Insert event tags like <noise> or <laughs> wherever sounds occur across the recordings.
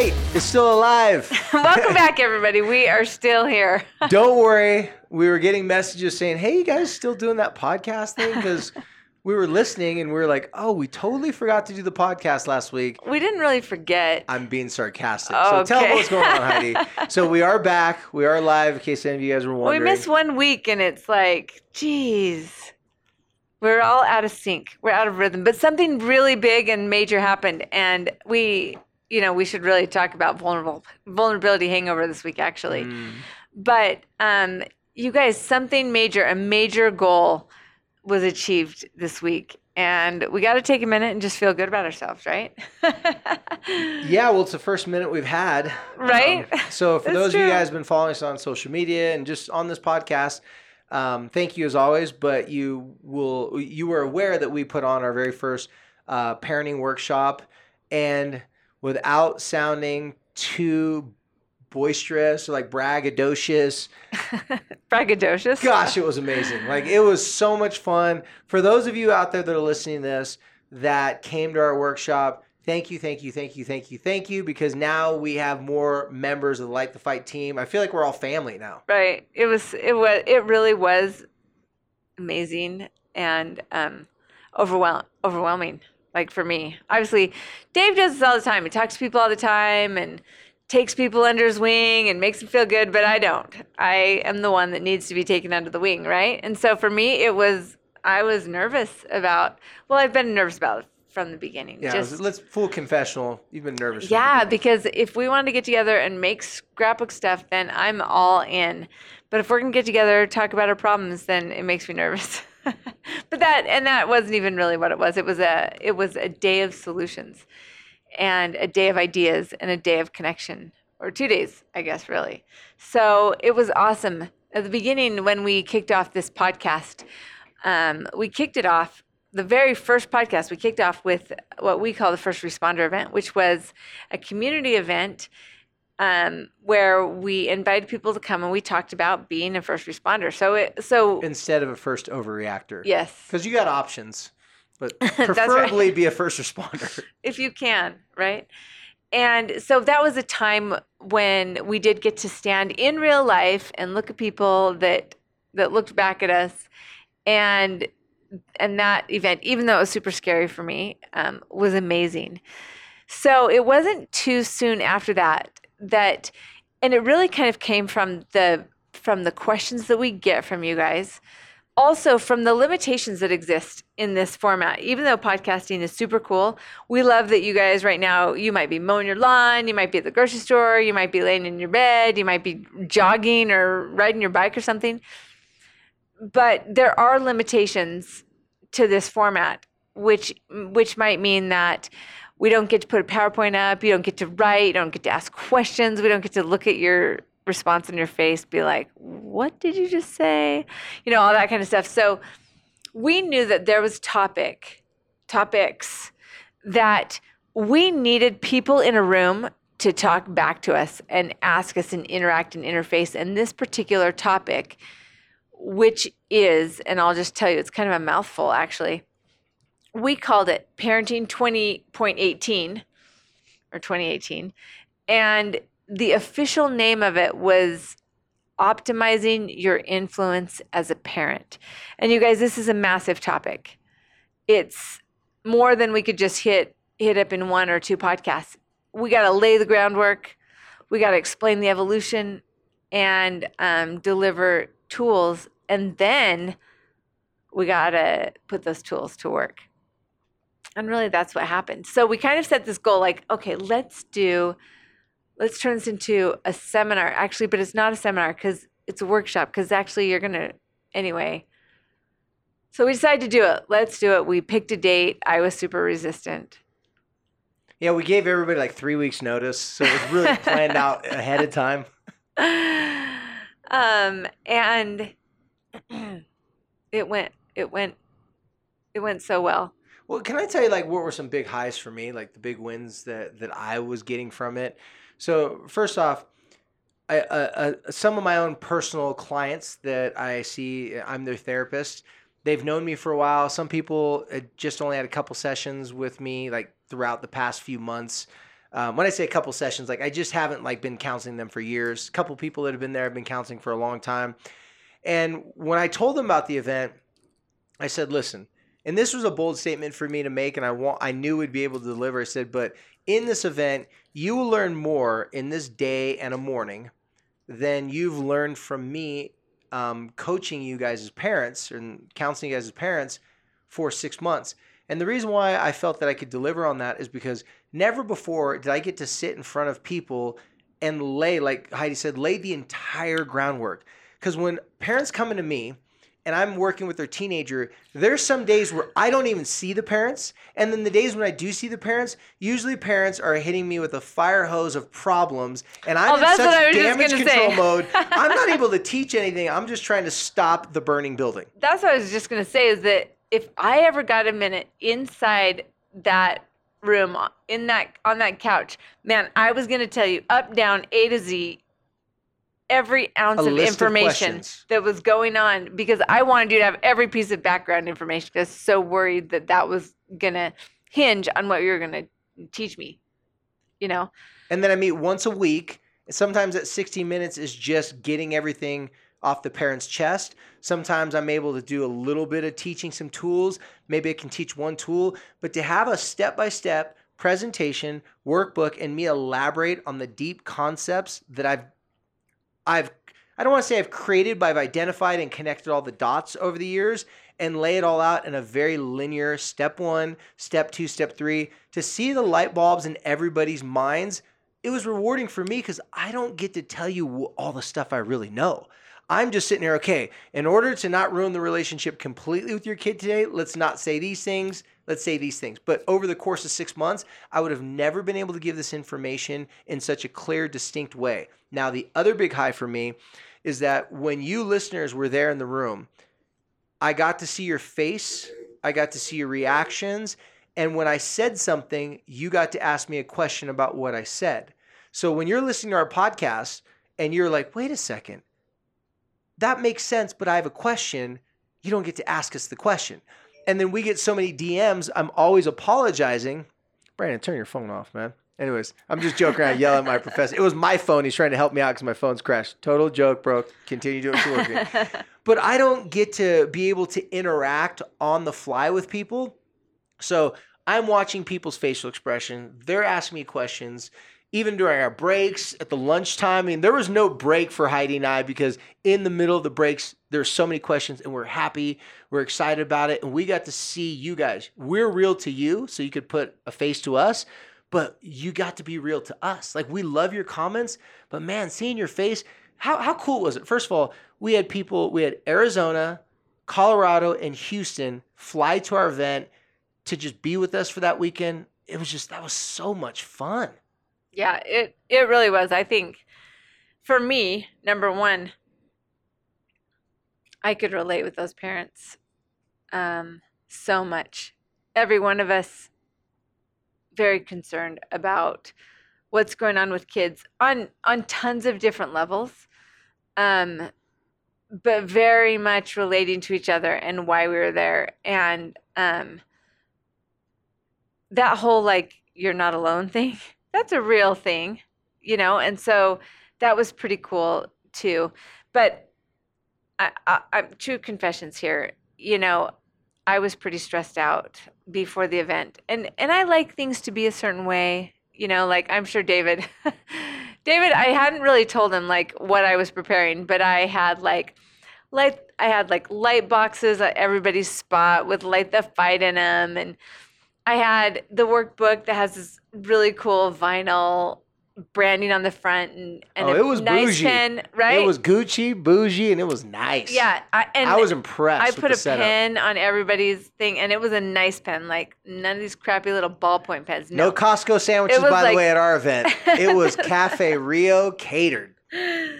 Light is still alive. <laughs> Welcome back, everybody. We are still here. <laughs> Don't worry. We were getting messages saying, hey, you guys still doing that podcast thing? <laughs> Because we were listening and we were like, oh, we totally forgot to do the podcast last week. We didn't really forget. I'm being sarcastic. Oh, so tell okay. me what's going on, Heidi. so we are back. We are live, in case any of you guys were wondering. we missed one week, and it's like, geez. We're all out of sync. We're out of rhythm. But something really big and major happened, and we, you know, we should really talk about vulnerable vulnerability hangover this week, actually. Mm. But um, you guys, something major, a major goal was achieved this week. And we got to take a minute and just feel good about ourselves, right? <laughs> Yeah, well, it's the first minute we've had. Right? Um, so for <laughs> those of you guys been following us on social media and just on this podcast, um, thank you as always. But you will you were aware that we put on our very first uh, parenting workshop, and without sounding too boisterous or like braggadocious, <laughs> Braggadocious. gosh, it was amazing. Like it was so much fun. For those of you out there that are listening to this that came to our workshop, thank you, thank you, thank you, thank you, thank you, because now we have more members of the Light the Fight team. I feel like we're all family now. Right. It was. It was. It really was amazing and um, overwhelm overwhelming. Like for me, obviously, Dave does this all the time. He talks to people all the time and takes people under his wing and makes them feel good. But I don't. I am the one that needs to be taken under the wing, right? And so for me, it was. I was nervous about. Well, I've been nervous about it from the beginning. Yeah, Just let's full confessional. You've been nervous. yeah, because if we wanted to get together and make scrapbook stuff, then I'm all in. But if we're gonna get together, talk about our problems, then it makes me nervous. <laughs> <laughs> but that and that wasn't even really what it was. It was a it was a day of solutions, and a day of ideas, and a day of connection, or two days, I guess, really. So it was awesome. At the beginning, when we kicked off this podcast, um, we kicked it off the very first podcast we kicked off with what we call the first responder event which was a community event um, where we invited people to come and we talked about being a first responder so it so instead of a first overreactor. yes Because you got options, but <laughs> right. preferably be a first responder. <laughs> if you can, right? And so that was a time when we did get to stand in real life and look at people that that looked back at us, and and that event, even though it was super scary for me, um, was amazing. So it wasn't too soon after that that, and it really kind of came from the from the questions that we get from you guys. Also from the limitations that exist in this format. Even though podcasting is super cool we love that you guys right now you might be mowing your lawn you might be at the grocery store you might be laying in your bed you might be jogging or riding your bike or something. But there are limitations to this format which which might mean that we don't get to put a powerpoint up. You don't get to write. You don't get to ask questions. We don't get to look at your response in your face be like what did you just say? You know all that kind of stuff. So we knew that there was topic topics that we needed people in a room to talk back to us and ask us and interact and interface and this particular topic which is and i'll just tell you it's kind of a mouthful actually we called it parenting 20.18 or 2018 and the official name of it was optimizing your influence as a parent. And you guys, this is a massive topic. It's more than we could just hit hit up in one or two podcasts. We got to lay the groundwork. We got to explain the evolution and um, deliver tools, and then we got to put those tools to work. And really, that's what happened. So we kind of set this goal, like, okay, let's do let's turn this into a seminar. Actually but it's not a seminar because it's a workshop because actually you're gonna anyway. So we decided to do it. Let's do it. We picked a date. I was super resistant. Yeah, we gave everybody like three weeks notice, so it was really planned out <laughs> ahead of time. um and <clears throat> it went it went it went so well Well, can I tell you like what were some big highs for me, like the big wins that that I was getting from it? So first off, I, uh, uh, some of my own personal clients that I see, I'm their therapist. They've known me for a while. Some people uh, just only had a couple sessions with me, like throughout the past few months. Um, when I say a couple sessions, like I just haven't like been counseling them for years. A couple people that have been there have been counseling for a long time. And when I told them about the event, I said, "Listen." And this was a bold statement for me to make, and I want I knew we'd be able to deliver. I said, "But in this event, you will learn more in this day and a morning than you've learned from me um, coaching you guys as parents and counseling you guys as parents for six months." And the reason why I felt that I could deliver on that is because never before did I get to sit in front of people and lay, like Heidi said, lay the entire groundwork. Because when parents come into me and I'm working with their teenager, there's some days where I don't even see the parents. And then the days when I do see the parents, usually parents are hitting me with a fire hose of problems. And I'm Oh, in that's what I such damage control say. mode. <laughs> I'm not able to teach anything. I'm just trying to stop the burning building. That's what I was just gonna say is that if I ever got a minute inside that room in that on that couch, man, I was gonna tell you up, down, A to Z, every ounce of list of information that was going on because I wanted you to have every piece of background information. I was so worried that that was gonna hinge on what you were gonna teach me. You know, And then I meet once a week. Sometimes that 60 minutes is just getting everything off the parent's chest. Sometimes I'm able to do a little bit of teaching some tools. Maybe I can teach one tool, but to have a step by step presentation, workbook, and me elaborate on the deep concepts that I've, I've, I don't want to say I've created, but I've identified and connected all the dots over the years and lay it all out in a very linear step one, step two, step three to see the light bulbs in everybody's minds. It was rewarding for me because I don't get to tell you all the stuff I really know. I'm just sitting there, okay, in order to not ruin the relationship completely with your kid today, let's not say these things, let's say these things. But over the course of six months, I would have never been able to give this information in such a clear, distinct way. Now, the other big high for me is that when you listeners were there in the room, I got to see your face, I got to see your reactions, and when I said something, you got to ask me a question about what I said. So when you're listening to our podcast and you're like, wait a second, that makes sense, but I have a question, you don't get to ask us the question. And then we get so many DMs, I'm always apologizing. Brandon, turn your phone off, man. Anyways, I'm just joking around, yelling at my professor. It was my phone. He's trying to help me out because my phone's crashed. Total joke, bro. Continue doing what you're working <laughs> but I don't get to be able to interact on the fly with people. So I'm watching people's facial expression. They're asking me questions, even during our breaks at the lunchtime. I mean, there was no break for Heidi and I because in the middle of the breaks, there's so many questions, and we're happy, we're excited about it, and we got to see you guys. We're real to you, so you could put a face to us. But you got to be real to us. Like we love your comments, but man, seeing your face, how, how cool was it? First of all, we had people, we had Arizona, Colorado, and Houston fly to our event to just be with us for that weekend. It was just, that was so much fun. Yeah, it it really was. I think for me, number one, I could relate with those parents um, so much. Every one of us very concerned about what's going on with kids on on tons of different levels, um, but very much relating to each other and why we were there and um, that whole like you're not alone <laughs> thing that's a real thing, you know, and so that was pretty cool too. But I, I, I, true confessions here, you know, I was pretty stressed out before the event, and and I like things to be a certain way, you know, like I'm sure David, <laughs> David, I hadn't really told him like what I was preparing, but I had like. Light, I had like light boxes at everybody's spot with light the fight in them, and I had the workbook that has this really cool vinyl branding on the front and, and Oh, it was nice bougie. pen, right? It was Gucci, bougie, and it was nice. yeah, I, and I was impressed. I put a setup. pen on everybody's thing, and it was a nice pen, like none of these crappy little ballpoint pens. No No, Costco sandwiches, by like- the way, at our event. <laughs> It was Cafe Rio catered.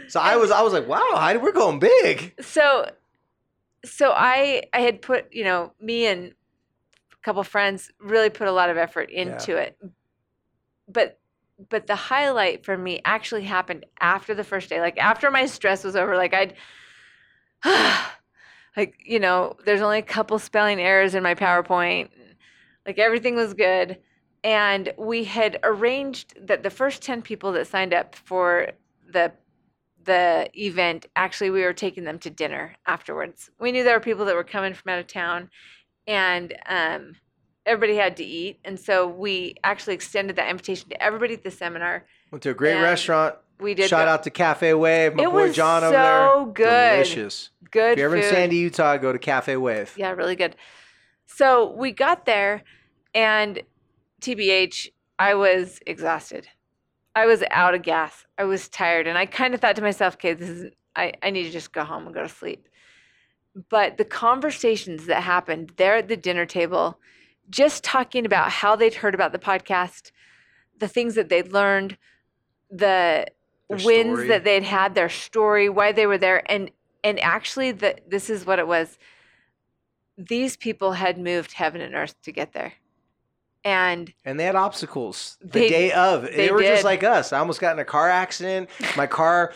So I was, I was like, wow, Heidi, we're going big. so so i i had put you know me and couple friends really put a lot of effort into it. But but the highlight for me actually happened after the first day like after my stress was over like i'd <sighs> like you know there's only a couple spelling errors in my powerpoint. Like everything was good. And we had arranged that the first 10 people that signed up for the the event actually we were taking them to dinner afterwards. We knew there were people that were coming from out of town and um, everybody had to eat and so we actually extended that invitation to everybody at the seminar Went to a great restaurant. we did Shout out to Cafe Wave. My It boy was John over so good. Delicious. good If you're ever in. Sandy, Utah, go to Cafe Wave. Yeah, really good. So we got there, and TBH, I was exhausted. I was out of gas. I was tired, and I kind of thought to myself, "Okay, this is I, I need to just go home and go to sleep." But the conversations that happened there at the dinner table, just talking about how they'd heard about the podcast, the things that they'd learned, the Their wins story. that they'd had, their story, why they were there, and and actually, the, this is what it was. These people had moved heaven and earth to get there, and And they had obstacles the They- day of. They, they were just like us. I almost got in a car accident. My car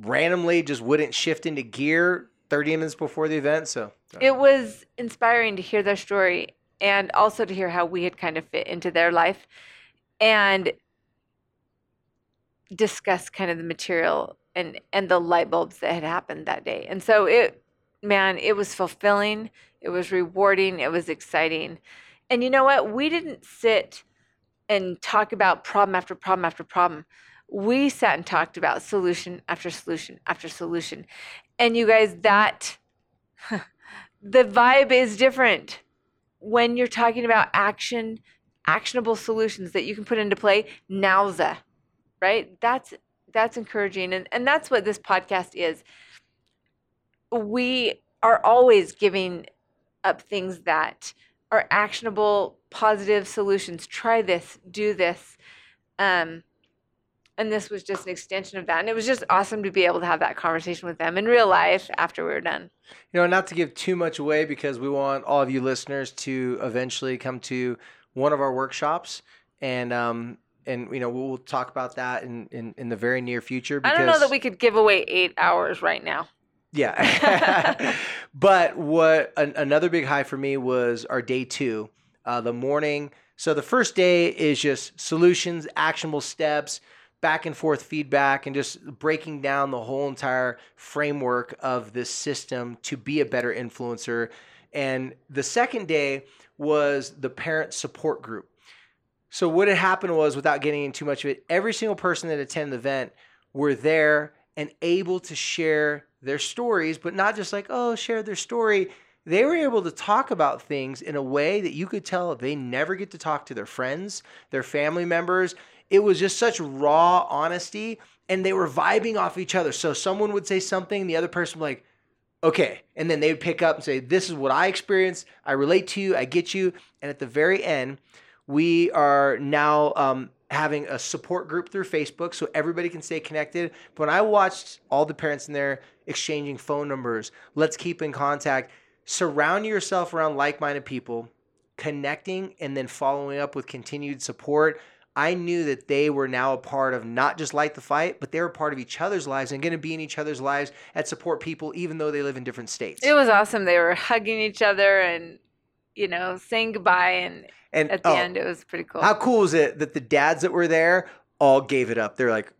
randomly just wouldn't shift into gear 30 minutes before the event. So it was inspiring to hear their story and also to hear how we had kind of fit into their life and discuss kind of the material and and the light bulbs that had happened that day. And so it man it was fulfilling it was rewarding it was exciting. And you know what? We didn't sit and talk about problem after problem after problem. We sat and talked about solution after solution after solution and you guys that the vibe is different when you're talking about action actionable solutions that you can put into play. Nowza right? That's that's encouraging. And, and that's what this podcast is. We are always giving up things that are actionable positive solutions. Try this do this. Um, and this was just an extension of that and it was just awesome to be able to have that conversation with them in real life after we were done You know, not to give too much away because we want all of you listeners to eventually come to one of our workshops, and um, and you know we'll talk about that in in, in the very near future. i don't know that we could give away eight hours right now Yeah, <laughs> but what an, another big high for me was our day two, uh, the morning. So the first day is just solutions, actionable steps, back and forth feedback, and just breaking down the whole entire framework of this system to be a better influencer. And the second day was the parent support group. So what had happened was, without getting into much of it, every single person that attended the event were there and able to share their stories, but not just like, oh, share their story. They were able to talk about things in a way that you could tell they never get to talk to their friends, their family members. It was just such raw honesty, and they were vibing off each other. So someone would say something, the other person would like, okay. And then they would pick up and say, this is what I experienced. I relate to you. I get you. And at the very end, we are now um, having a support group through Facebook so everybody can stay connected. But when I watched all the parents in there exchanging phone numbers, let's keep in contact, surround yourself around like minded people, connecting, and then following up with continued support. I knew that they were now a part of not just Light the Fight, but they were part of each other's lives and going to be in each other's lives at support people, even though they live in different states. It was awesome. They were hugging each other and, you know, saying goodbye. And and at the oh, end, it was pretty cool. How cool is it that the dads that were there all gave it up? They're like,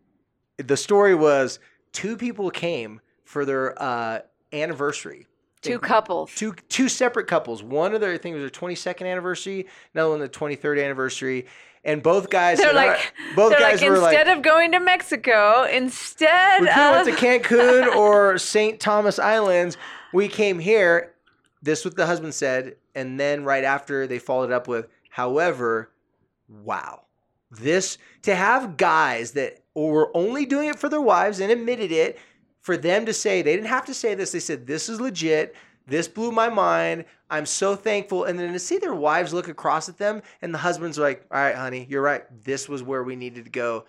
the story was two people came for their uh, anniversary. Two couples. Two two separate couples. One of their I think it was their 22nd anniversary, another one the 23rd anniversary, and both guys. They're like, right." <laughs> both they're guys like, were like, instead of going to Mexico, instead we of went to Cancun <laughs> or St. Thomas Islands. We came here. This what the husband said, and then right after they followed up with, however, wow, this to have guys that were only doing it for their wives and admitted it, for them to say they didn't have to say this. They said this is legit. This blew my mind. I'm so thankful. And then to see their wives look across at them, and the husband's are like, "All right, honey, you're right. This was where we needed to go."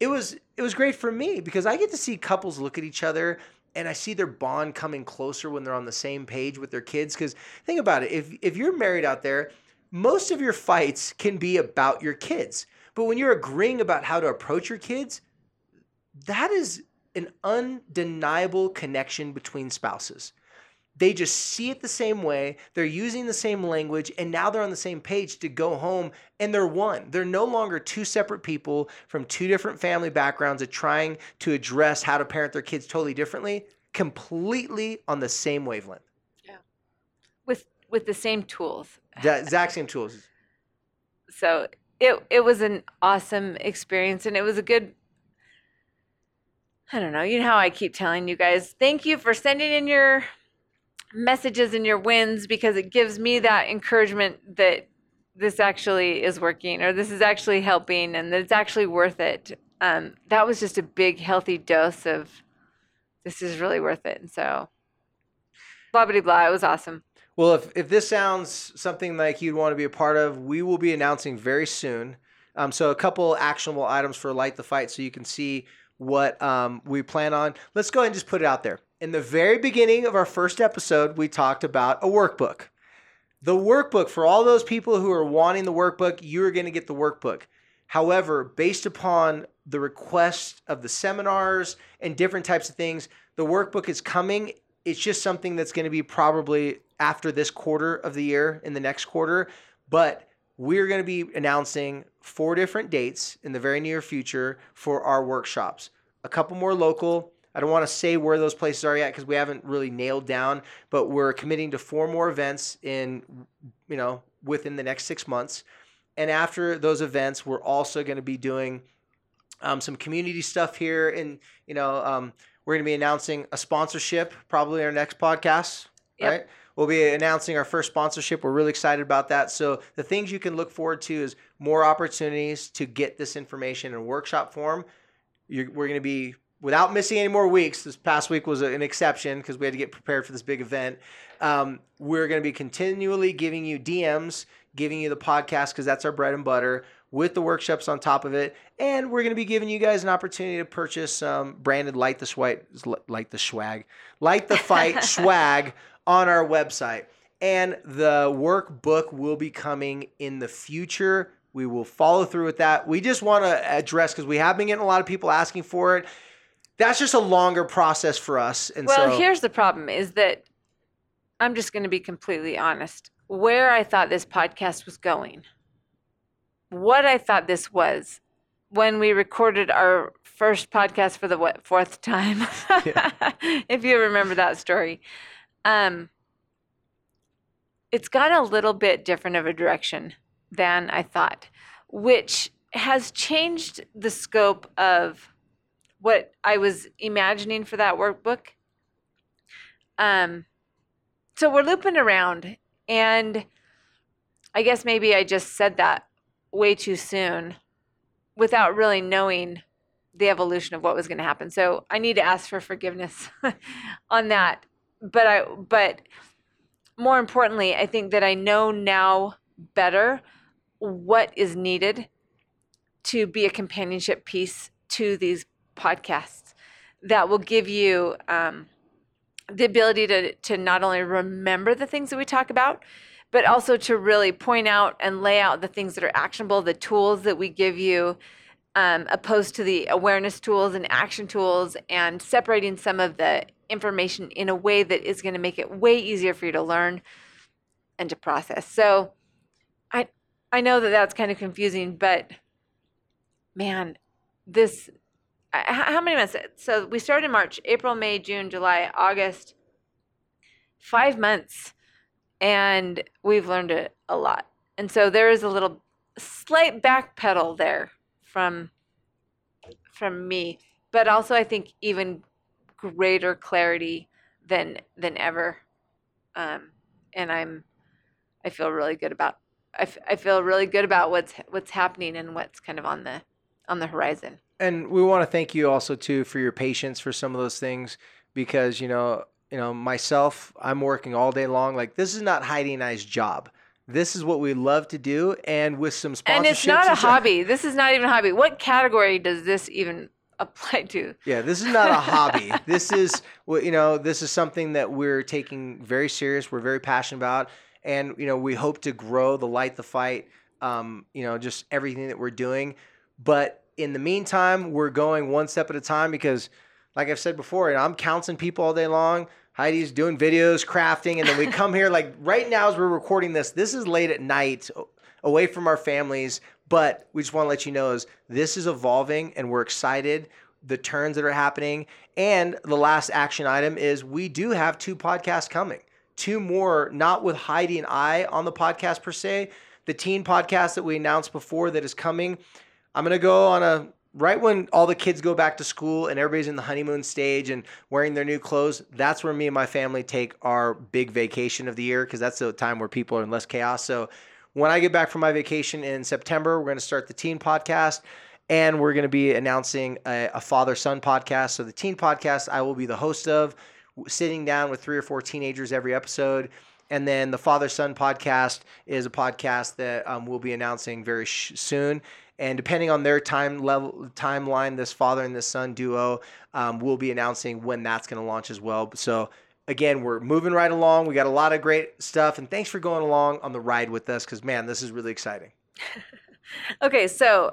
it was it was great for me because I get to see couples look at each other and I see their bond coming closer when they're on the same page with their kids. Because think about it, if if you're married out there, most of your fights can be about your kids. But when you're agreeing about how to approach your kids, that is an undeniable connection between spouses. They just see it the same way. They're using the same language, and now they're on the same page to go home and they're one. They're no longer two separate people from two different family backgrounds that trying to address how to parent their kids totally differently, completely on the same wavelength. Yeah. With with the same tools. The exact same tools. So it it was an awesome experience and it was a good I don't know. You know how I keep telling you guys, thank you for sending in your messages and your wins because it gives me that encouragement that this actually is working or this is actually helping and that it's actually worth it. Um, that was just a big, healthy dose of this is really worth it. And so, blah, blah, blah. It was awesome. Well, if, if this sounds something like you'd want to be a part of, we will be announcing very soon. Um, so, a couple actionable items for Light the Fight so you can see what um, we plan on. Let's go ahead and just put it out there. In the very beginning of our first episode, we talked about a workbook. The workbook, for all those people who are wanting the workbook, you're going to get the workbook. However, based upon the request of the seminars and different types of things, the workbook is coming. It's just something that's going to be probably after this quarter of the year, in the next quarter. But we're going to be announcing four different dates in the very near future for our workshops. A couple more local. I don't want to say where those places are yet because we haven't really nailed down, but we're committing to four more events in, you know, within the next six months. And after those events, we're also going to be doing um, some community stuff here, and you know, um, we're going to be announcing a sponsorship probably in our next podcast, yep. right? We'll be announcing our first sponsorship. We're really excited about that. So the things you can look forward to is more opportunities to get this information in workshop form. You're, we're going to be without missing any more weeks. This past week was an exception because we had to get prepared for this big event. Um, we're going to be continually giving you DMs, giving you the podcast because that's our bread and butter with the workshops on top of it. And we're going to be giving you guys an opportunity to purchase um, branded Light the Swag, Light the Swag, Light the Fight <laughs> swag on our website. And the workbook will be coming in the future. We will follow through with that. We just want to address because we have been getting a lot of people asking for it. That's just a longer process for us. And well, so, here's the problem: is that I'm just going to be completely honest. Where I thought this podcast was going, what I thought this was, when we recorded our first podcast for the what, fourth time, <laughs> if you remember that story. Um, it's got a little bit different of a direction than I thought, which has changed the scope of what I was imagining for that workbook. Um, so we're looping around, and I guess maybe I just said that way too soon without really knowing the evolution of what was going to happen. So I need to ask for forgiveness <laughs> on that but I but more importantly, I think that I know now better what is needed to be a companionship piece to these podcasts that will give you um, the ability to to not only remember the things that we talk about, but also to really point out and lay out the things that are actionable, the tools that we give you, um, opposed to the awareness tools and action tools, and separating some of the information in a way that is going to make it way easier for you to learn and to process. So I I know that that's kind of confusing, but man, this how many months? So we started in March, April, May, June, July, August. 5 months and we've learned a, a lot. And so there is a little slight backpedal there from from me, but also I think even greater clarity than than ever. Um, and I'm I feel really good about I, f- I feel really good about what's what's happening and what's kind of on the on the horizon. And we want to thank you also too for your patience for some of those things because you know you know myself I'm working all day long like this is not Heidi and I's job. This is what we love to do, and with some sponsorships. And it's not a hobby. This is not even a hobby. What category does this even <laughs> apply to. Yeah, this is not a hobby. <laughs> This is what you know. This is something that we're taking very serious. We're very passionate about, and you know, we hope to grow the light, the fight. Um, you know, just everything that we're doing. But in the meantime, we're going one step at a time because, like I've said before, I'm counseling people all day long. Heidi's doing videos, crafting, and then we <laughs> come here like right now as we're recording this. This is late at night, away from our families, but we just want to let you know is this is evolving, and we're excited the turns that are happening. And the last action item is we do have two podcasts coming. Two more, not with Heidi and I on the podcast per se. The teen podcast that we announced before that is coming. I'm going to go on a right when all the kids go back to school and everybody's in the honeymoon stage and wearing their new clothes, that's where me and my family take our big vacation of the year because that's the time where people are in less chaos. So when I get back from my vacation in September, we're going to start the teen podcast and we're going to be announcing a, a father son podcast. So, the teen podcast, I will be the host of, sitting down with three or four teenagers every episode. And then the father son podcast is a podcast that um, we'll be announcing very sh- soon. And depending on their time level timeline, this father and this son duo, um, we'll be announcing when that's going to launch as well. So again, we're moving right along. We got a lot of great stuff, and thanks for going along on the ride with us because man, this is really exciting. <laughs> okay, so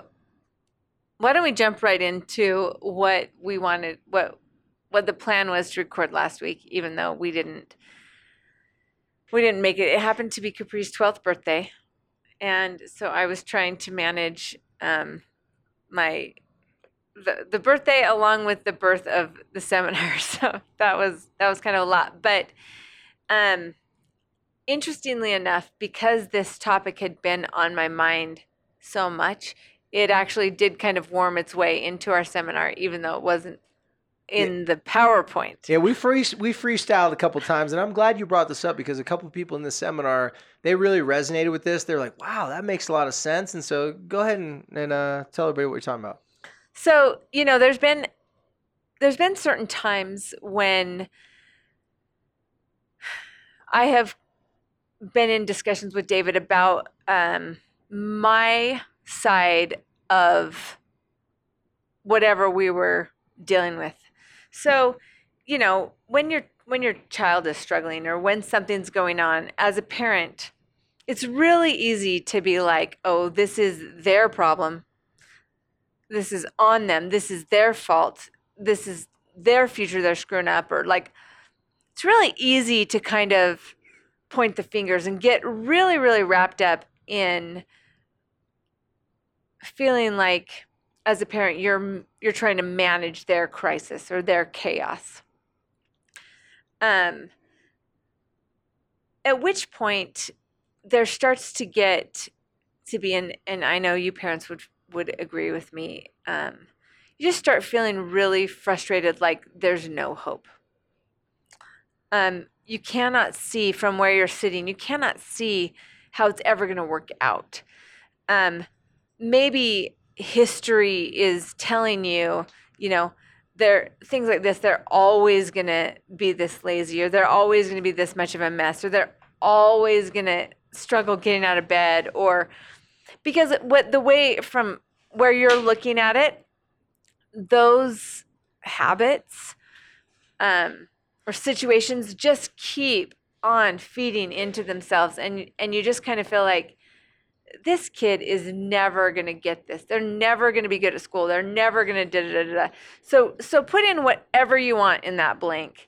why don't we jump right into what we wanted, what what the plan was to record last week, even though we didn't we didn't make it. It happened to be Capri's twelfth birthday, and so I was trying to manage um, my the, the birthday along with the birth of the seminar. <laughs> So that was that was kind of a lot. But um, interestingly enough, because this topic had been on my mind so much, it actually did kind of warm its way into our seminar, even though it wasn't in yeah. the PowerPoint. Yeah, we free we freestyled a couple times, and I'm glad you brought this up because a couple people in the seminar they really resonated with this. They're like, "Wow, that makes a lot of sense." And so, go ahead and, and uh, tell everybody what you're talking about. So, you know, there's been there's been certain times when I have been in discussions with David about um, my side of whatever we were dealing with. So, you know, when your when your child is struggling or when something's going on as a parent, it's really easy to be like, "Oh, this is their problem. This is on them. This is their fault. This is their future they're screwing up." Or like it's really easy to kind of point the fingers and get really really wrapped up in feeling like as a parent you're you're trying to manage their crisis or their chaos um at which point there starts to get to be and and I know you parents would would agree with me um you just start feeling really frustrated like there's no hope. Um you cannot see from where you're sitting you cannot see how it's ever going to work out. Um maybe history is telling you, you know, there things like this, they're always gonna be this lazy, or they're always gonna be this much of a mess, or they're always gonna struggle getting out of bed, or because what the way from where you're looking at it, those habits um, or situations just keep on feeding into themselves, and and you just kind of feel like this kid is never going to get this. They're never going to be good at school. They're never going to da da da da. So so put in whatever you want in that blank.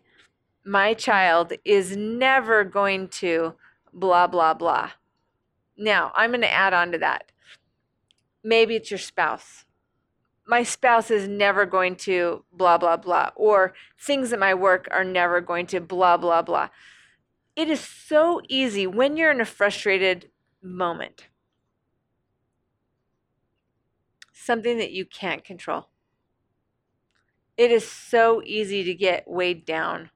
My child is never going to blah blah blah. Now, I'm going to add on to that. Maybe it's your spouse. My spouse is never going to blah blah blah or things at my work are never going to blah blah blah. It is so easy when you're in a frustrated moment something that you can't control. It is so easy to get weighed down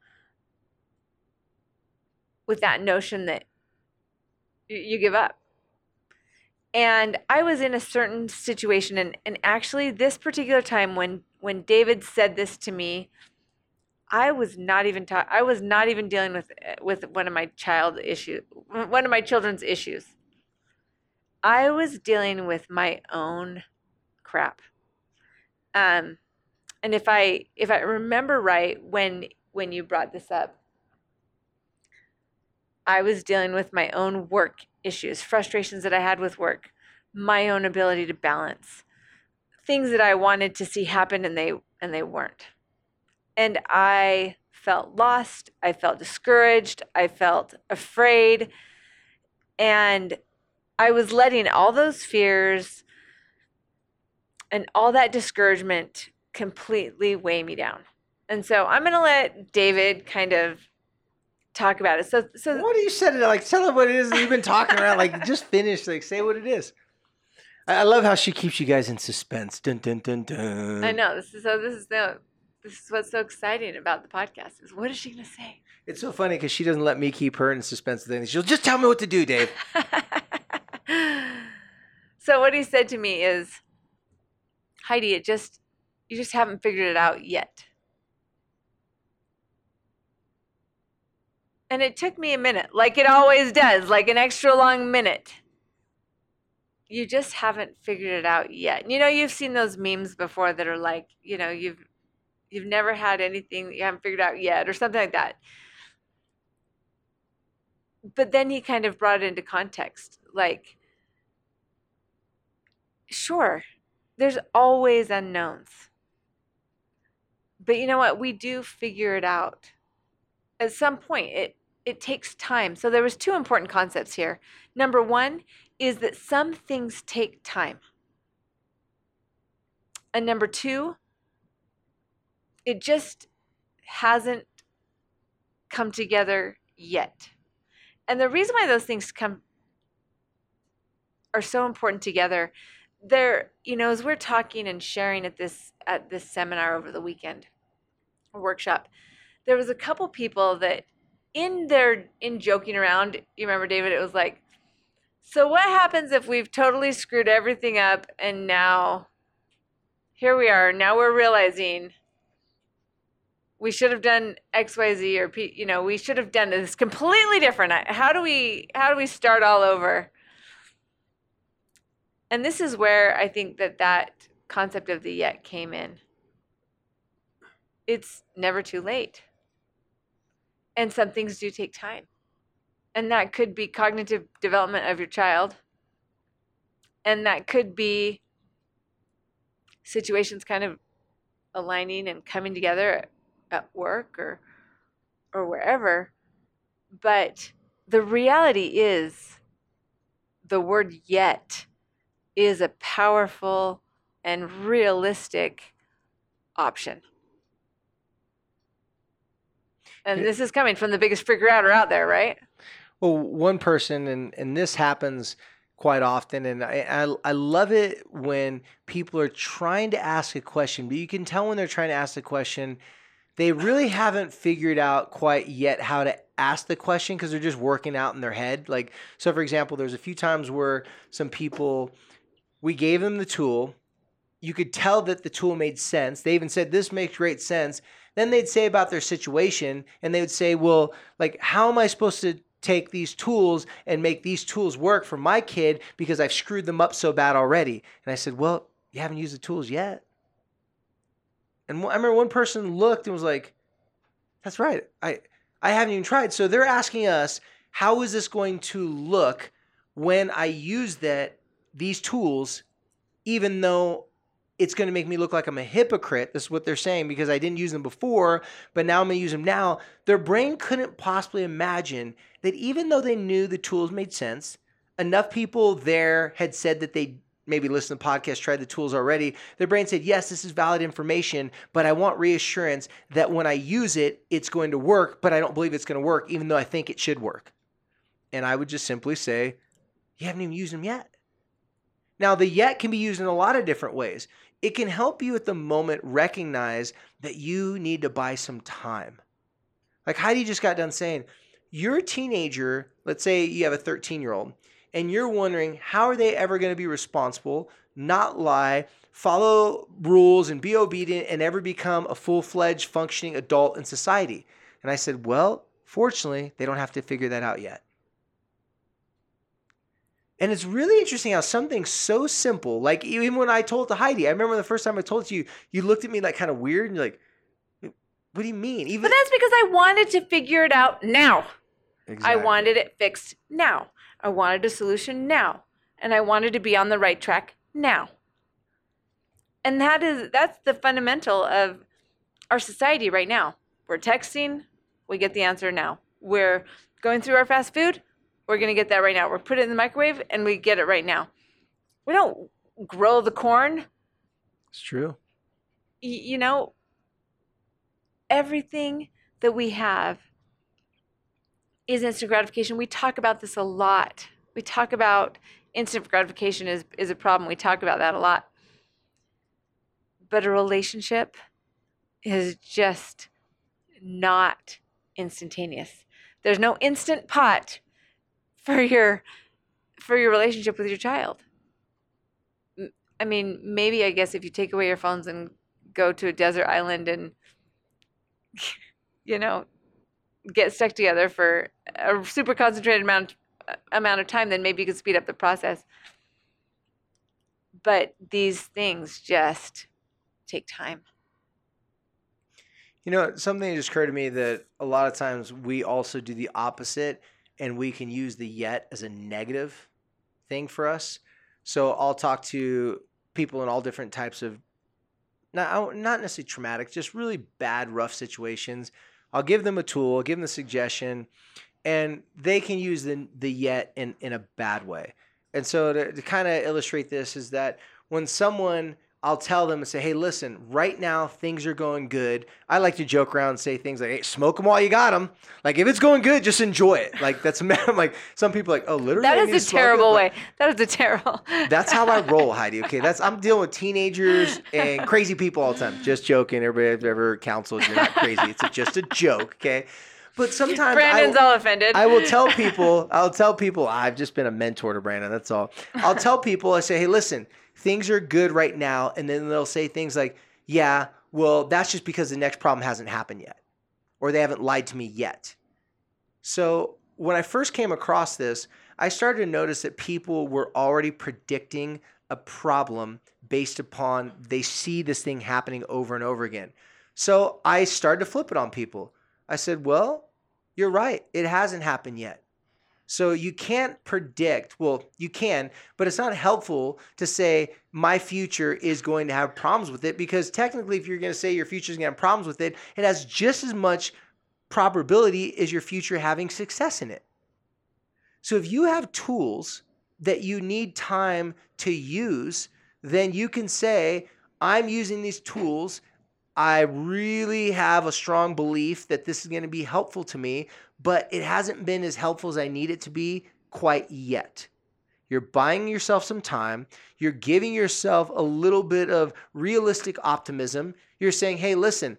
with that notion that you give up. And I was in a certain situation and, and actually this particular time when when David said this to me, I was not even ta- I was not even dealing with with one of my child issues, one of my children's issues. I was dealing with my own crap. Um, and if I if I remember right, when when you brought this up, I was dealing with my own work issues, frustrations that I had with work, my own ability to balance, things that I wanted to see happen and they and they weren't. And I felt lost. I felt discouraged. I felt afraid. And I was letting all those fears and all that discouragement completely weigh me down. And so I'm going to let David kind of talk about it. So, so what do you said it like? Tell them what it is. that You've been talking around. Like, <laughs> just finish. Like, say what it is. I, I love how she keeps you guys in suspense. Dun dun dun dun. I know this is so. This is the. This is what's so exciting about the podcast is what is she gonna say? It's so funny because she doesn't let me keep her in suspense. Then she'll just tell me what to do, Dave. <laughs> so what he said to me is, Heidi, it just you just haven't figured it out yet. And it took me a minute, like it always does, like an extra long minute. You just haven't figured it out yet. You know, you've seen those memes before that are like, you know, you've you've never had anything that you haven't figured out yet or something like that. But then he kind of brought it into context. Like sure, there's always unknowns. But you know what? We do figure it out. At some point, it it takes time. So there was two important concepts here. Number 1 is that some things take time. And number 2, it just hasn't come together yet. And the reason why those things come are so important together, they're, you know, as we're talking and sharing at this at this seminar over the weekend, workshop, there was a couple people that in their in joking around, you remember David, it was like, so what happens if we've totally screwed everything up and now here we are, now we're realizing we should have done xyz or P, you know we should have done this completely different. How do we how do we start all over and this is where i think that that concept of the yet came in. It's never too late. And some things do take time. And that could be cognitive development of your child. And that could be situations kind of aligning and coming together at work or or wherever. But the reality is the word yet is a powerful and realistic option. And this is coming from the biggest freaker outer out there right? Well one person and and this happens quite often and I, I, I love it when people are trying to ask a question but you can tell when they're trying to ask a question they really haven't figured out quite yet how to ask the question because they're just working out in their head. Like, so for example, there's a few times where some people, we gave them the tool. You could tell that the tool made sense. They even said, This makes great sense. Then they'd say about their situation, and they would say, Well, like, how am I supposed to take these tools and make these tools work for my kid because I've screwed them up so bad already? And I said, Well, you haven't used the tools yet. And I remember one person looked and was like, "That's right. I I haven't even tried." So they're asking us, "How is this going to look when I use that these tools even though it's going to make me look like I'm a hypocrite. This is what they're saying because I didn't use them before, but now I'm going to use them now. Their brain couldn't possibly imagine that even though they knew the tools made sense, enough people there had said that they maybe listened to the podcast, tried the tools already, their brain said, yes, this is valid information, but I want reassurance that when I use it, it's going to work, but I don't believe it's going to work, even though I think it should work. And I would just simply say, you haven't even used them yet. Now, the yet can be used in a lot of different ways. It can help you at the moment recognize that you need to buy some time. Like Heidi just got done saying, you're a teenager, let's say you have a 13 year old, and you're wondering how are they ever going to be responsible, not lie, follow rules and be obedient and ever become a full-fledged functioning adult in society. And I said, "Well, fortunately, they don't have to figure that out yet." And it's really interesting how something so simple, like even when I told to Heidi, I remember the first time I told it to you, you looked at me like kind of weird and you're like, what do you mean? Even But that's because I wanted to figure it out now. Exactly. I wanted it fixed now. I wanted a solution now. And I wanted to be on the right track now. And that is that's the fundamental of our society right now. We're texting, we get the answer now. We're going through our fast food, we're going to get that right now. We're put it in the microwave and we get it right now. We don't grow the corn. It's true. Y- you know, everything that we have is instant gratification. We talk about this a lot. We talk about instant gratification is, is a problem. We talk about that a lot. But a relationship is just not instantaneous. There's no instant pot for your for your relationship with your child. I mean, maybe I guess if you take away your phones and go to a desert island and you know get stuck together for a super concentrated amount uh, amount of time, then maybe you could speed up the process. But these things just take time. You know, something just occurred to me that a lot of times we also do the opposite and we can use the yet as a negative thing for us. So I'll talk to people in all different types of not not necessarily traumatic, just really bad, rough situations. I'll give them a tool, I'll give them a suggestion, and they can use the the yet in in a bad way. And so to, to kind of illustrate this is that when someone I'll tell them and say, hey, listen, right now things are going good. I like to joke around and say things like, hey, smoke them while you got them. Like, if it's going good, just enjoy it. Like, that's <laughs> I'm like some people like, oh, literally. That is a terrible way. That is a terrible. <laughs> that's how I <laughs> roll, Heidi. Okay. That's, I'm dealing with teenagers and crazy people all the time. Just joking. Everybody I've ever counseled, you're not crazy. It's a, just a joke. Okay. But sometimes Brandon's I, all offended. I will tell people, I'll tell people, I've just been a mentor to Brandon. That's all. I'll tell people, I say, hey, listen, things are good right now. And then they'll say things like, yeah, well, that's just because the next problem hasn't happened yet, or they haven't lied to me yet. So when I first came across this, I started to notice that people were already predicting a problem based upon they see this thing happening over and over again. So I started to flip it on people. I said, well, you're right. It hasn't happened yet. So you can't predict, well, you can, but it's not helpful to say my future is going to have problems with it because technically, if you're going to say your future is going to have problems with it, it has just as much probability as your future having success in it. So if you have tools that you need time to use, then you can say, I'm using these tools. I really have a strong belief that this is going to be helpful to me, but it hasn't been as helpful as I need it to be quite yet. You're buying yourself some time. You're giving yourself a little bit of realistic optimism. You're saying, hey, listen,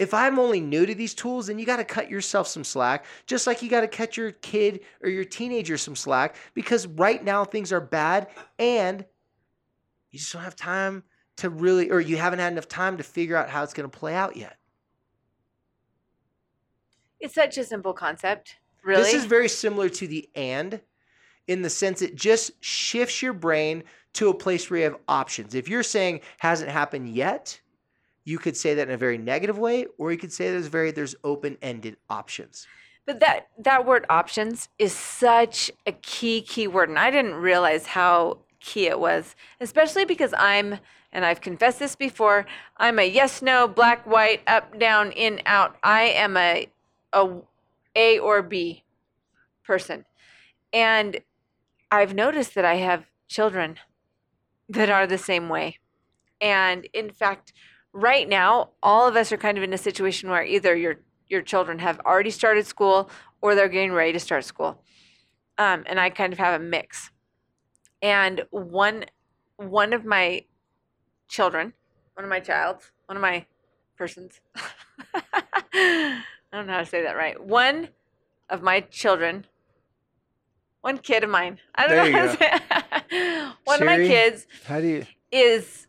if I'm only new to these tools, then you got to cut yourself some slack, just like you got to cut your kid or your teenager some slack because right now things are bad and you just don't have time to really, or you haven't had enough time to figure out how it's going to play out yet. It's such a simple concept, really. This is very similar to the and in the sense it just shifts your brain to a place where you have options. If you're saying hasn't happened yet, you could say that in a very negative way, or you could say there's very there's open-ended options. But that that word options is such a key key word, and I didn't realize how key it was, especially because I'm and I've confessed this before. I'm a yes no black white up down in out. I am a a A or B person. And I've noticed that I have children that are the same way. And in fact, right now, all of us are kind of in a situation where either your your children have already started school or they're getting ready to start school. Um, and I kind of have a mix. And one one of my children, one of my childs, one of my persons. <laughs> I don't know how to say that right. One of my children, one kid of mine. I don't There know how to say <laughs> one of my kids How do you is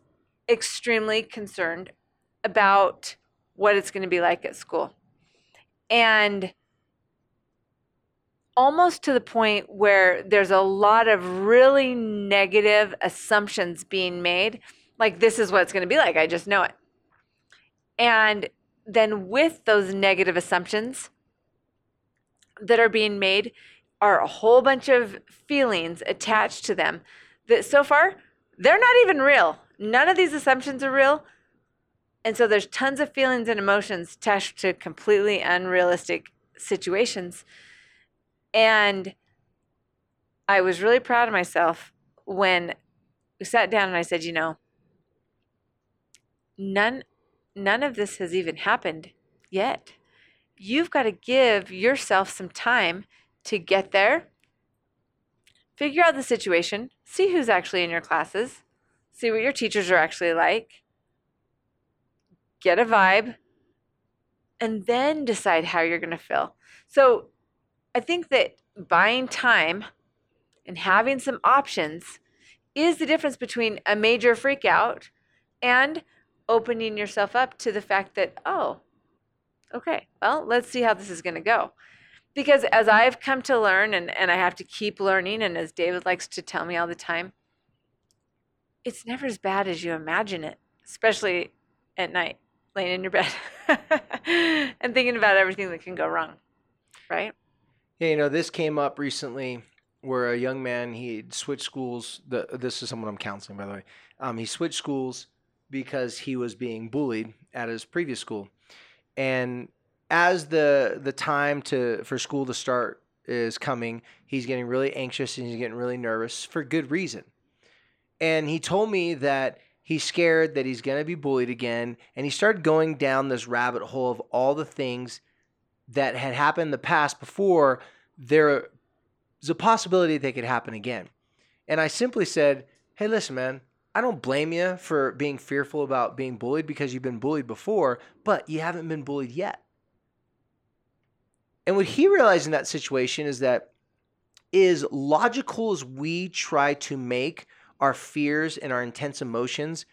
extremely concerned about what it's going to be like at school. And almost to the point where there's a lot of really negative assumptions being made like this is what it's going to be like. I just know it. And then with those negative assumptions that are being made are a whole bunch of feelings attached to them that so far they're not even real. None of these assumptions are real. And so there's tons of feelings and emotions attached to completely unrealistic situations. And I was really proud of myself when we sat down and I said, you know, none none of this has even happened yet. You've got to give yourself some time to get there. Figure out the situation, see who's actually in your classes, see what your teachers are actually like, get a vibe, and then decide how you're going to feel. So I think that buying time and having some options is the difference between a major freak out and opening yourself up to the fact that, oh, okay, well, let's see how this is going to go. Because as I've come to learn, and, and I have to keep learning, and as David likes to tell me all the time, it's never as bad as you imagine it, especially at night, laying in your bed <laughs> and thinking about everything that can go wrong, right? Yeah, you know, this came up recently where a young man he switched schools. The, this is someone I'm counseling, by the way. Um, he switched schools because he was being bullied at his previous school, and as the the time to for school to start is coming, he's getting really anxious and he's getting really nervous for good reason. And he told me that he's scared that he's going to be bullied again, and he started going down this rabbit hole of all the things that had happened in the past before there's a possibility they could happen again. And I simply said, "Hey, listen, man, I don't blame you for being fearful about being bullied because you've been bullied before, but you haven't been bullied yet." And what he realized in that situation is that is logical as we try to make our fears and our intense emotions,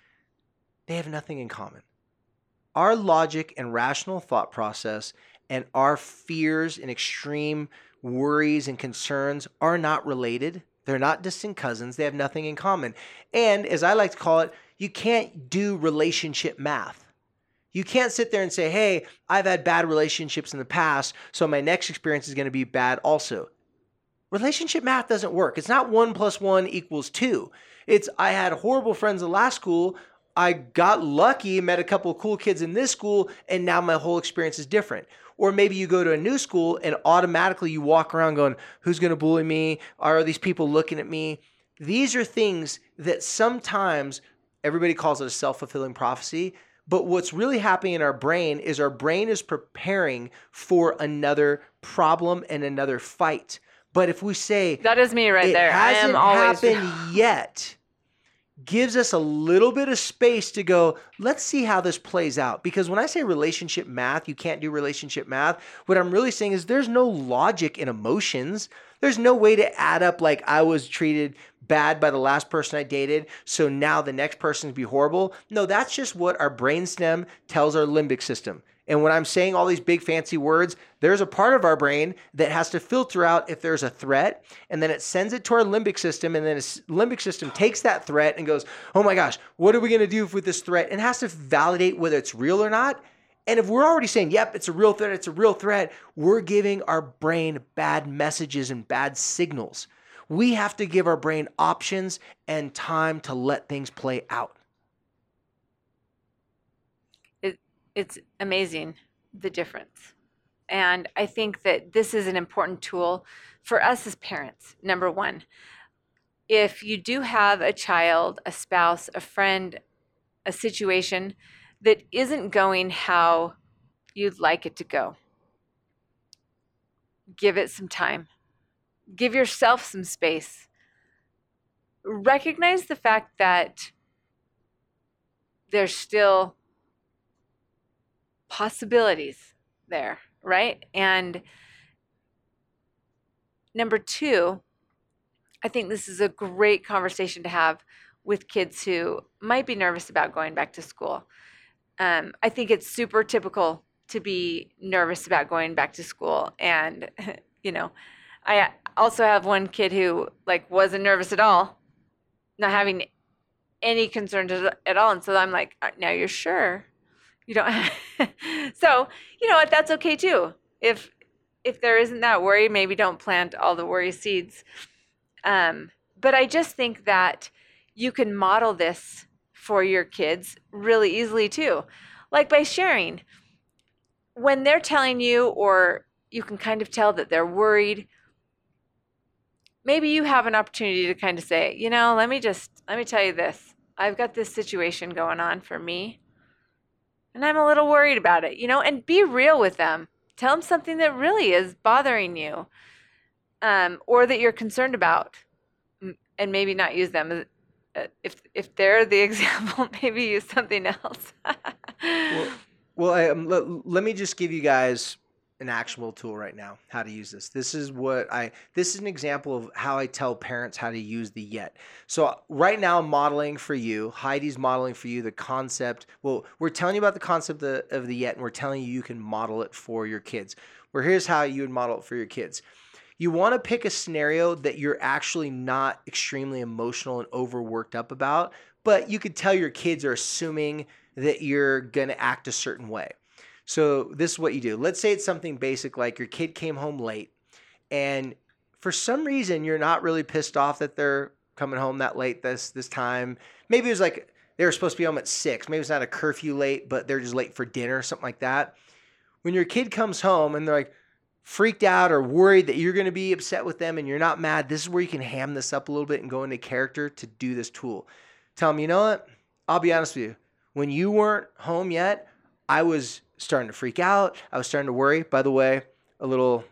they have nothing in common. Our logic and rational thought process and our fears and extreme worries and concerns are not related. They're not distant cousins. They have nothing in common. And as I like to call it, you can't do relationship math. You can't sit there and say, hey, I've had bad relationships in the past, so my next experience is going to be bad also. Relationship math doesn't work. It's not one plus one equals two. It's I had horrible friends in last school. I got lucky, met a couple of cool kids in this school, and now my whole experience is different. Or maybe you go to a new school and automatically you walk around going, Who's going to bully me? Are these people looking at me? These are things that sometimes everybody calls it a self fulfilling prophecy. But what's really happening in our brain is our brain is preparing for another problem and another fight. But if we say that is me right there, I hasn't am always happened <laughs> yet, gives us a little bit of space to go, let's see how this plays out. Because when I say relationship math, you can't do relationship math. What I'm really saying is there's no logic in emotions. There's no way to add up like I was treated bad by the last person I dated, so now the next person's be horrible. No, that's just what our brainstem tells our limbic system. And when I'm saying all these big fancy words, there's a part of our brain that has to filter out if there's a threat, and then it sends it to our limbic system, and then its limbic system takes that threat and goes, "Oh my gosh, what are we going to do with this threat?" and has to validate whether it's real or not. And if we're already saying, "Yep, it's a real threat, it's a real threat," we're giving our brain bad messages and bad signals. We have to give our brain options and time to let things play out. It's amazing the difference. And I think that this is an important tool for us as parents. Number one, if you do have a child, a spouse, a friend, a situation that isn't going how you'd like it to go, give it some time. Give yourself some space. Recognize the fact that there's still possibilities there, right? And number two, I think this is a great conversation to have with kids who might be nervous about going back to school. Um, I think it's super typical to be nervous about going back to school. And, <laughs> you know, I also have one kid who like wasn't nervous at all, not having any concerns at all. And so I'm like, uh, now you're sure you don't <laughs> so you know what that's okay too if if there isn't that worry maybe don't plant all the worry seeds um, but i just think that you can model this for your kids really easily too like by sharing. When they're telling you, or you can kind of tell that they're worried, maybe you have an opportunity to kind of say, you know, let me just, let me tell you this. I've got this situation going on for me, and I'm a little worried about it, you know, and be real with them. Tell them something that really is bothering you um, or that you're concerned about, and maybe not use them. Uh, if if they're the <laughs> example, maybe use something else. well, <laughs> well I, um, let, let me just give you guys an actionable tool right now how to use this. This is what i this is an example of how i tell parents how to use the yet so uh, right now i'm modeling for you heidi's modeling for you the concept well we're telling you about the concept of the, of the yet and we're telling you you can model it for your kids. Where here's how you would model it for your kids. You want to pick a scenario that you're actually not extremely emotional and overworked up about, but you could tell your kids are assuming that you're going to act a certain way. So, this is what you do. Let's say it's something basic like your kid came home late, and for some reason, you're not really pissed off that they're coming home that late this this time. Maybe it was like they were supposed to be home at six. Maybe it's not a curfew late, but they're just late for dinner, or something like that. When your kid comes home and they're like, freaked out or worried that you're going to be upset with them and you're not mad, this is where you can ham this up a little bit and go into character to do this tool. Tell them, you know what? I'll be honest with you. When you weren't home yet, I was starting to freak out. I was starting to worry. By the way, a little,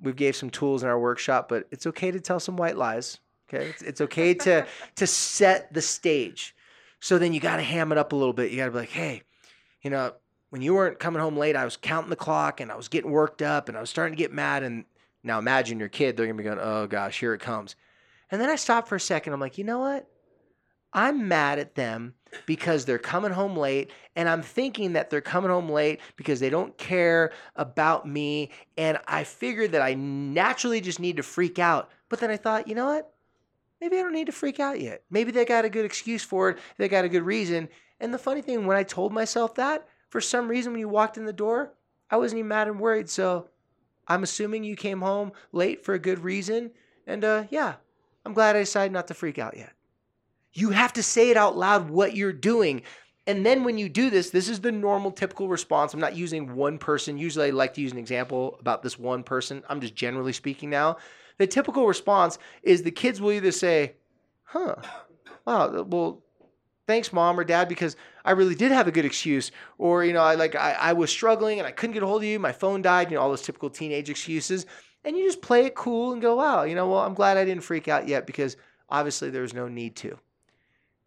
we gave some tools in our workshop, but it's okay to tell some white lies. Okay, it's, it's okay to <laughs> to set the stage. So then you got to ham it up a little bit. You got to be like, hey, you know, when you weren't coming home late, I was counting the clock and I was getting worked up and I was starting to get mad. And now imagine your kid, they're going to be going, oh gosh, here it comes. And then I stopped for a second. I'm like, you know what? I'm mad at them because they're coming home late and I'm thinking that they're coming home late because they don't care about me and I figured that I naturally just need to freak out. But then I thought, you know what? Maybe I don't need to freak out yet. Maybe they got a good excuse for it. They got a good reason. And the funny thing when I told myself that, for some reason when you walked in the door, I wasn't even mad and worried. So I'm assuming you came home late for a good reason. And uh, yeah, I'm glad I decided not to freak out yet. You have to say it out loud what you're doing. And then when you do this, this is the normal, typical response. I'm not using one person. Usually I like to use an example about this one person. I'm just generally speaking now. The typical response is the kids will either say, huh, wow, well, thanks mom or dad because i really did have a good excuse or you know i like I, I was struggling and i couldn't get a hold of you my phone died you know all those typical teenage excuses and you just play it cool and go wow you know well i'm glad i didn't freak out yet because obviously there was no need to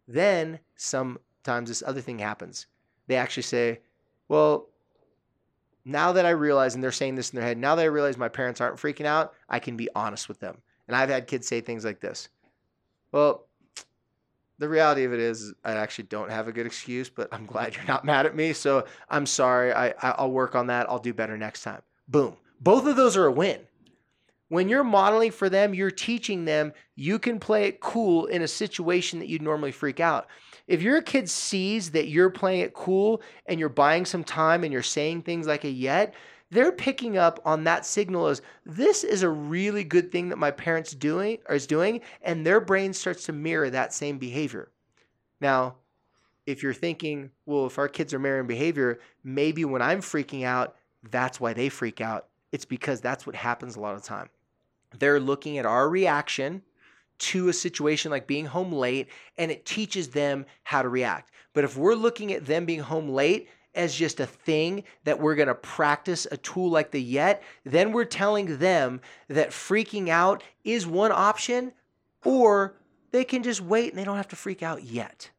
then sometimes this other thing happens they actually say well now that i realize and they're saying this in their head now that i realize my parents aren't freaking out i can be honest with them and i've had kids say things like this well the reality of it is I actually don't have a good excuse, but I'm glad you're not mad at me. So I'm sorry. I, I'll work on that. I'll do better next time. Boom. Both of those are a win. When you're modeling for them, you're teaching them you can play it cool in a situation that you'd normally freak out. If your kid sees that you're playing it cool and you're buying some time and you're saying things like a yet, they're picking up on that signal as this is a really good thing that my parents doing or is doing and their brain starts to mirror that same behavior. Now if you're thinking well if our kids are mirroring behavior maybe when i'm freaking out that's why they freak out. It's because that's what happens a lot of time they're looking at our reaction to a situation like being home late and it teaches them how to react but if we're looking at them being home late as just a thing that we're going to practice a tool like the yet, then we're telling them that freaking out is one option, or they can just wait and they don't have to freak out yet.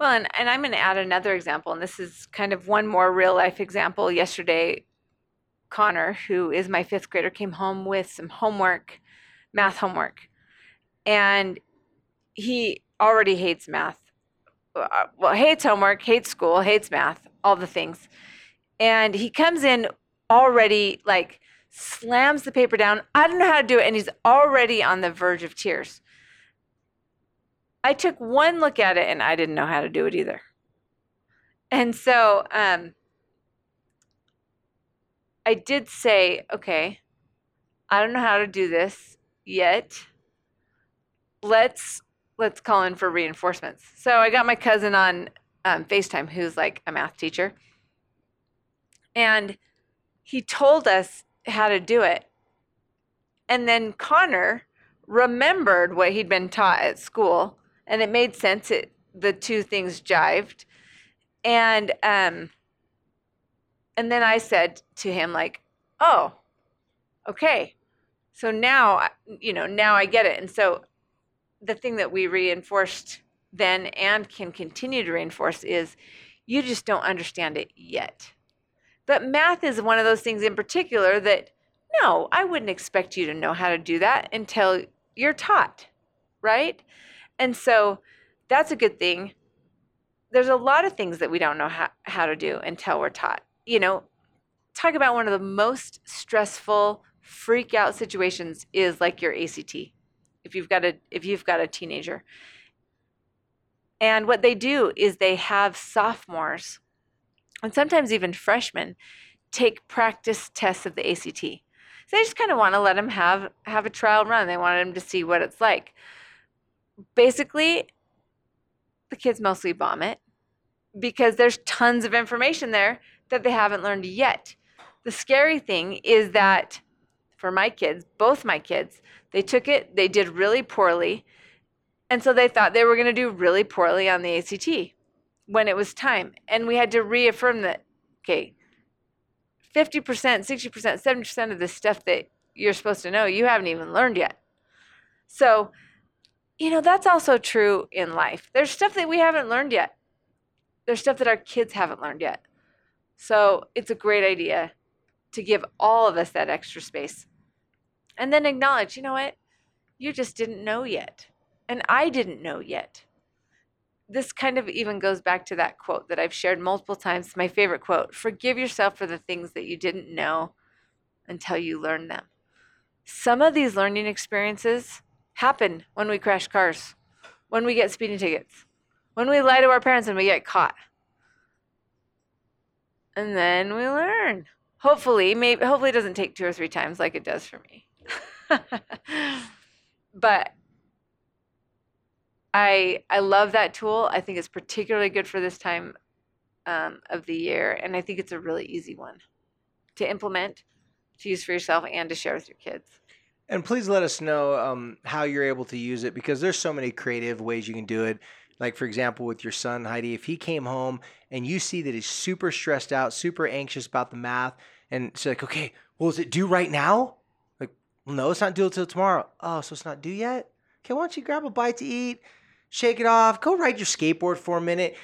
Well, and, and I'm going to add another example, and this is kind of one more real life example. Yesterday, Connor, who is my fifth grader, came home with some homework, math homework, and he already hates math uh, well, hates homework, hates school, hates math, all the things. And he comes in already like slams the paper down. I don't know how to do it. And he's already on the verge of tears. I took one look at it and I didn't know how to do it either. And so um, I did say, okay, I don't know how to do this yet. Let's let's call in for reinforcements. So I got my cousin on um, FaceTime, who's like a math teacher. And he told us how to do it. And then Connor remembered what he'd been taught at school, and it made sense. It, the two things jived. And um, and then I said to him, like, oh, okay. So now, you know, now I get it. And so the thing that we reinforced then and can continue to reinforce is you just don't understand it yet. But math is one of those things in particular that no, I wouldn't expect you to know how to do that until you're taught, right? And so that's a good thing. There's a lot of things that we don't know how, how to do until we're taught. You know, talk about one of the most stressful freak out situations is like your ACT. If you've got a if you've got a teenager. And what they do is they have sophomores and sometimes even freshmen take practice tests of the ACT. So they just kind of want to let them have have a trial run. They wanted them to see what it's like. Basically, the kids mostly vomit because there's tons of information there that they haven't learned yet. The scary thing is that for my kids, both my kids, they took it, they did really poorly, and so they thought they were going to do really poorly on the ACT when it was time. And we had to reaffirm that, okay, 50%, 60%, 70% of the stuff that you're supposed to know, you haven't even learned yet. So, you know, that's also true in life. There's stuff that we haven't learned yet. There's stuff that our kids haven't learned yet. So, it's a great idea to give all of us that extra space. And then acknowledge, you know what? You just didn't know yet. And I didn't know yet this kind of even goes back to that quote that I've shared multiple times, my favorite quote Forgive yourself for the things that you didn't know until you learned them. Some of these learning experiences happen when we crash cars, when we get speeding tickets, when we lie to our parents and we get caught. And then we learn. Hopefully, maybe hopefully it doesn't take two or three times like it does for me. <laughs> but I I love that tool. I think it's particularly good for this time um, of the year, and I think it's a really easy one to implement, to use for yourself, and to share with your kids. And please let us know um, how you're able to use it because there's so many creative ways you can do it. Like for example, with your son Heidi, if he came home and you see that he's super stressed out, super anxious about the math, and it's like, okay, well, is it due right now? Like, no, it's not due until tomorrow. Oh, so it's not due yet? Okay, why don't you grab a bite to eat? shake it off, go ride your skateboard for a minute.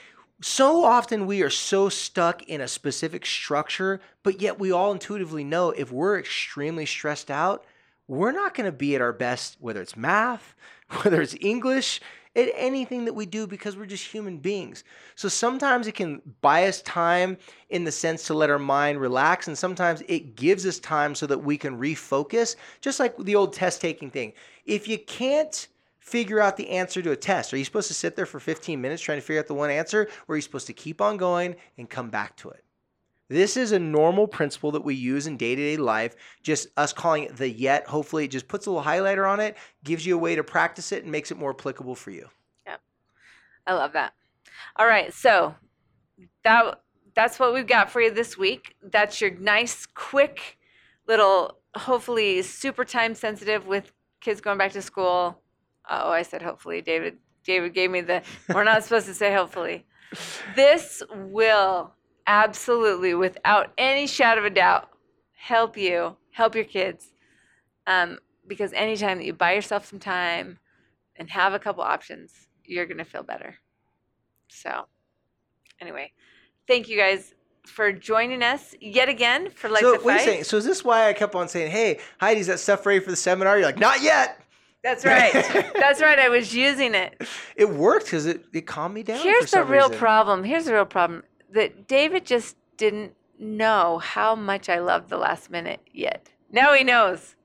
So often we are so stuck in a specific structure, but yet we all intuitively know if we're extremely stressed out, we're not going to be at our best, whether it's math, <laughs> whether it's English, at anything that we do because we're just human beings. So sometimes it can buy us time in the sense to let our mind relax, and sometimes it gives us time so that we can refocus, just like the old test taking thing. If you can't figure out the answer to a test? Are you supposed to sit there for 15 minutes trying to figure out the one answer, or are you supposed to keep on going and come back to it? This is a normal principle that we use in day to day life. Just us calling it the yet, hopefully, it just puts a little highlighter on it, gives you a way to practice it, and makes it more applicable for you. Yeah. I love that. All right. So that that's what we've got for you this week. That's your nice, quick little, hopefully super time sensitive with kids going back to school Oh, I said hopefully. David David gave me the we're not <laughs> supposed to say hopefully. This will absolutely, without any shadow of a doubt, help you, help your kids. Um, because anytime that you buy yourself some time and have a couple options, you're gonna feel better. So anyway, thank you guys for joining us yet again for like so, the fight. Wait a second. So is this why I kept on saying, "Hey, Heidi's that stuff ready for the seminar?" You're like, "Not yet." That's right. <laughs> That's right. I was using it. It worked because it, it calmed me down. Here's the real reason. problem. Here's the real problem that David just didn't know how much I loved the last minute yet. Now he knows.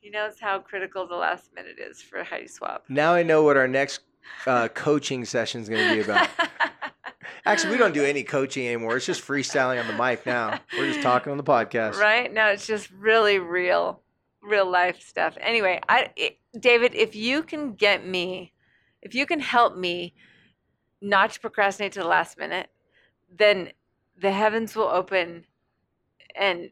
He knows how critical the last minute is for Heidi Swab. Now I know what our next uh, coaching session is going to be about. <laughs> Actually, we don't do any coaching anymore. It's just freestyling on the mic now. We're just talking on the podcast. Right now, it's just really real real life stuff. Anyway, I David, if you can get me, if you can help me not to procrastinate to the last minute, then the heavens will open and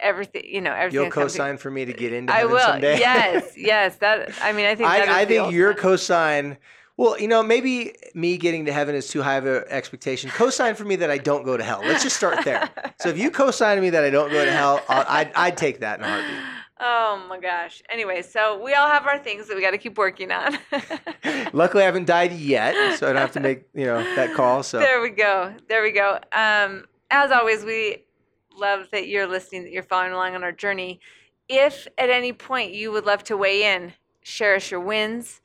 everything, you know, everything. You'll co-sign for me to get into I heaven will. someday. <laughs> Yes, yes. That I mean, I think I, I think your cosign. Well, you know, maybe me getting to heaven is too high of an expectation. Cosign for me that I don't go to hell. Let's just start there. So if you cosign me that I don't go to hell, I'll, I'd, I'd take that in a heartbeat. Oh my gosh. Anyway, so we all have our things that we got to keep working on. <laughs> Luckily, I haven't died yet, so I don't have to make you know that call. So There we go. There we go. Um, as always, we love that you're listening, that you're following along on our journey. If at any point you would love to weigh in, share us your wins,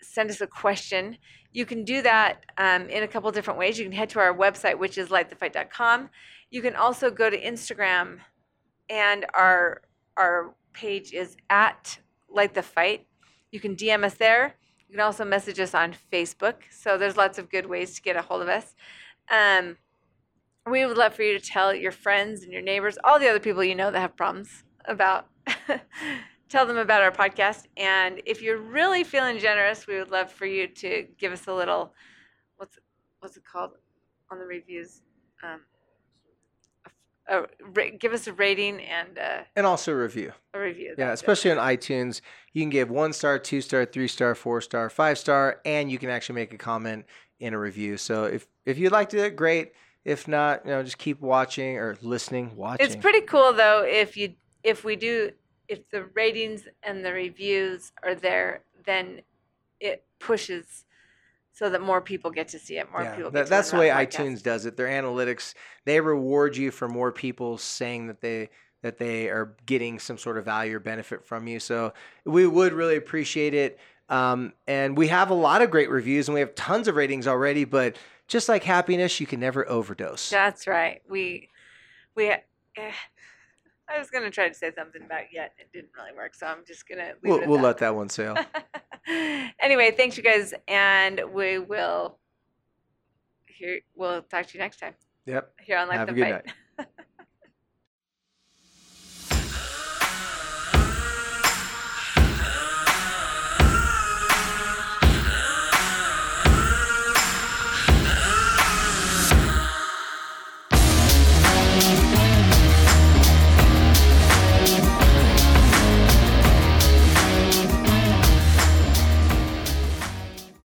send us a question, you can do that um, in a couple different ways. You can head to our website, which is lightthefight.com. You can also go to Instagram, and our our page is at Light the Fight. You can DM us there. You can also message us on Facebook. So there's lots of good ways to get a hold of us. Um, we would love for you to tell your friends and your neighbors, all the other people you know that have problems about, <laughs> tell them about our podcast. And if you're really feeling generous, we would love for you to give us a little, what's what's it called on the reviews? Um, a, a, ra- give us a rating and a, and also review. a review. Yeah, it. especially on iTunes, you can give one star, two star, three star, four star, five star, and you can actually make a comment in a review. So if if you'd like to do it, great. If not, you know, just keep watching or listening, watching. It's pretty cool though if you if we do if the ratings and the reviews are there, then it pushes so that more people get to see it. More yeah, people. that- to that's the way iTunes does it. Their analytics they reward you for more people saying that they that they are getting some sort of value or benefit from you. So we would really appreciate it. Um, and we have a lot of great reviews and we have tons of ratings already. But just like happiness, you can never overdose. That's right. We we. Eh, I was gonna try to say something about yet. It didn't really work, so I'm just gonna. We'll, it we'll that. let that one sail. <laughs> anyway, thanks you guys, and we will. Here, we'll talk to you next time Yep. here on Light Have a good Fight. night.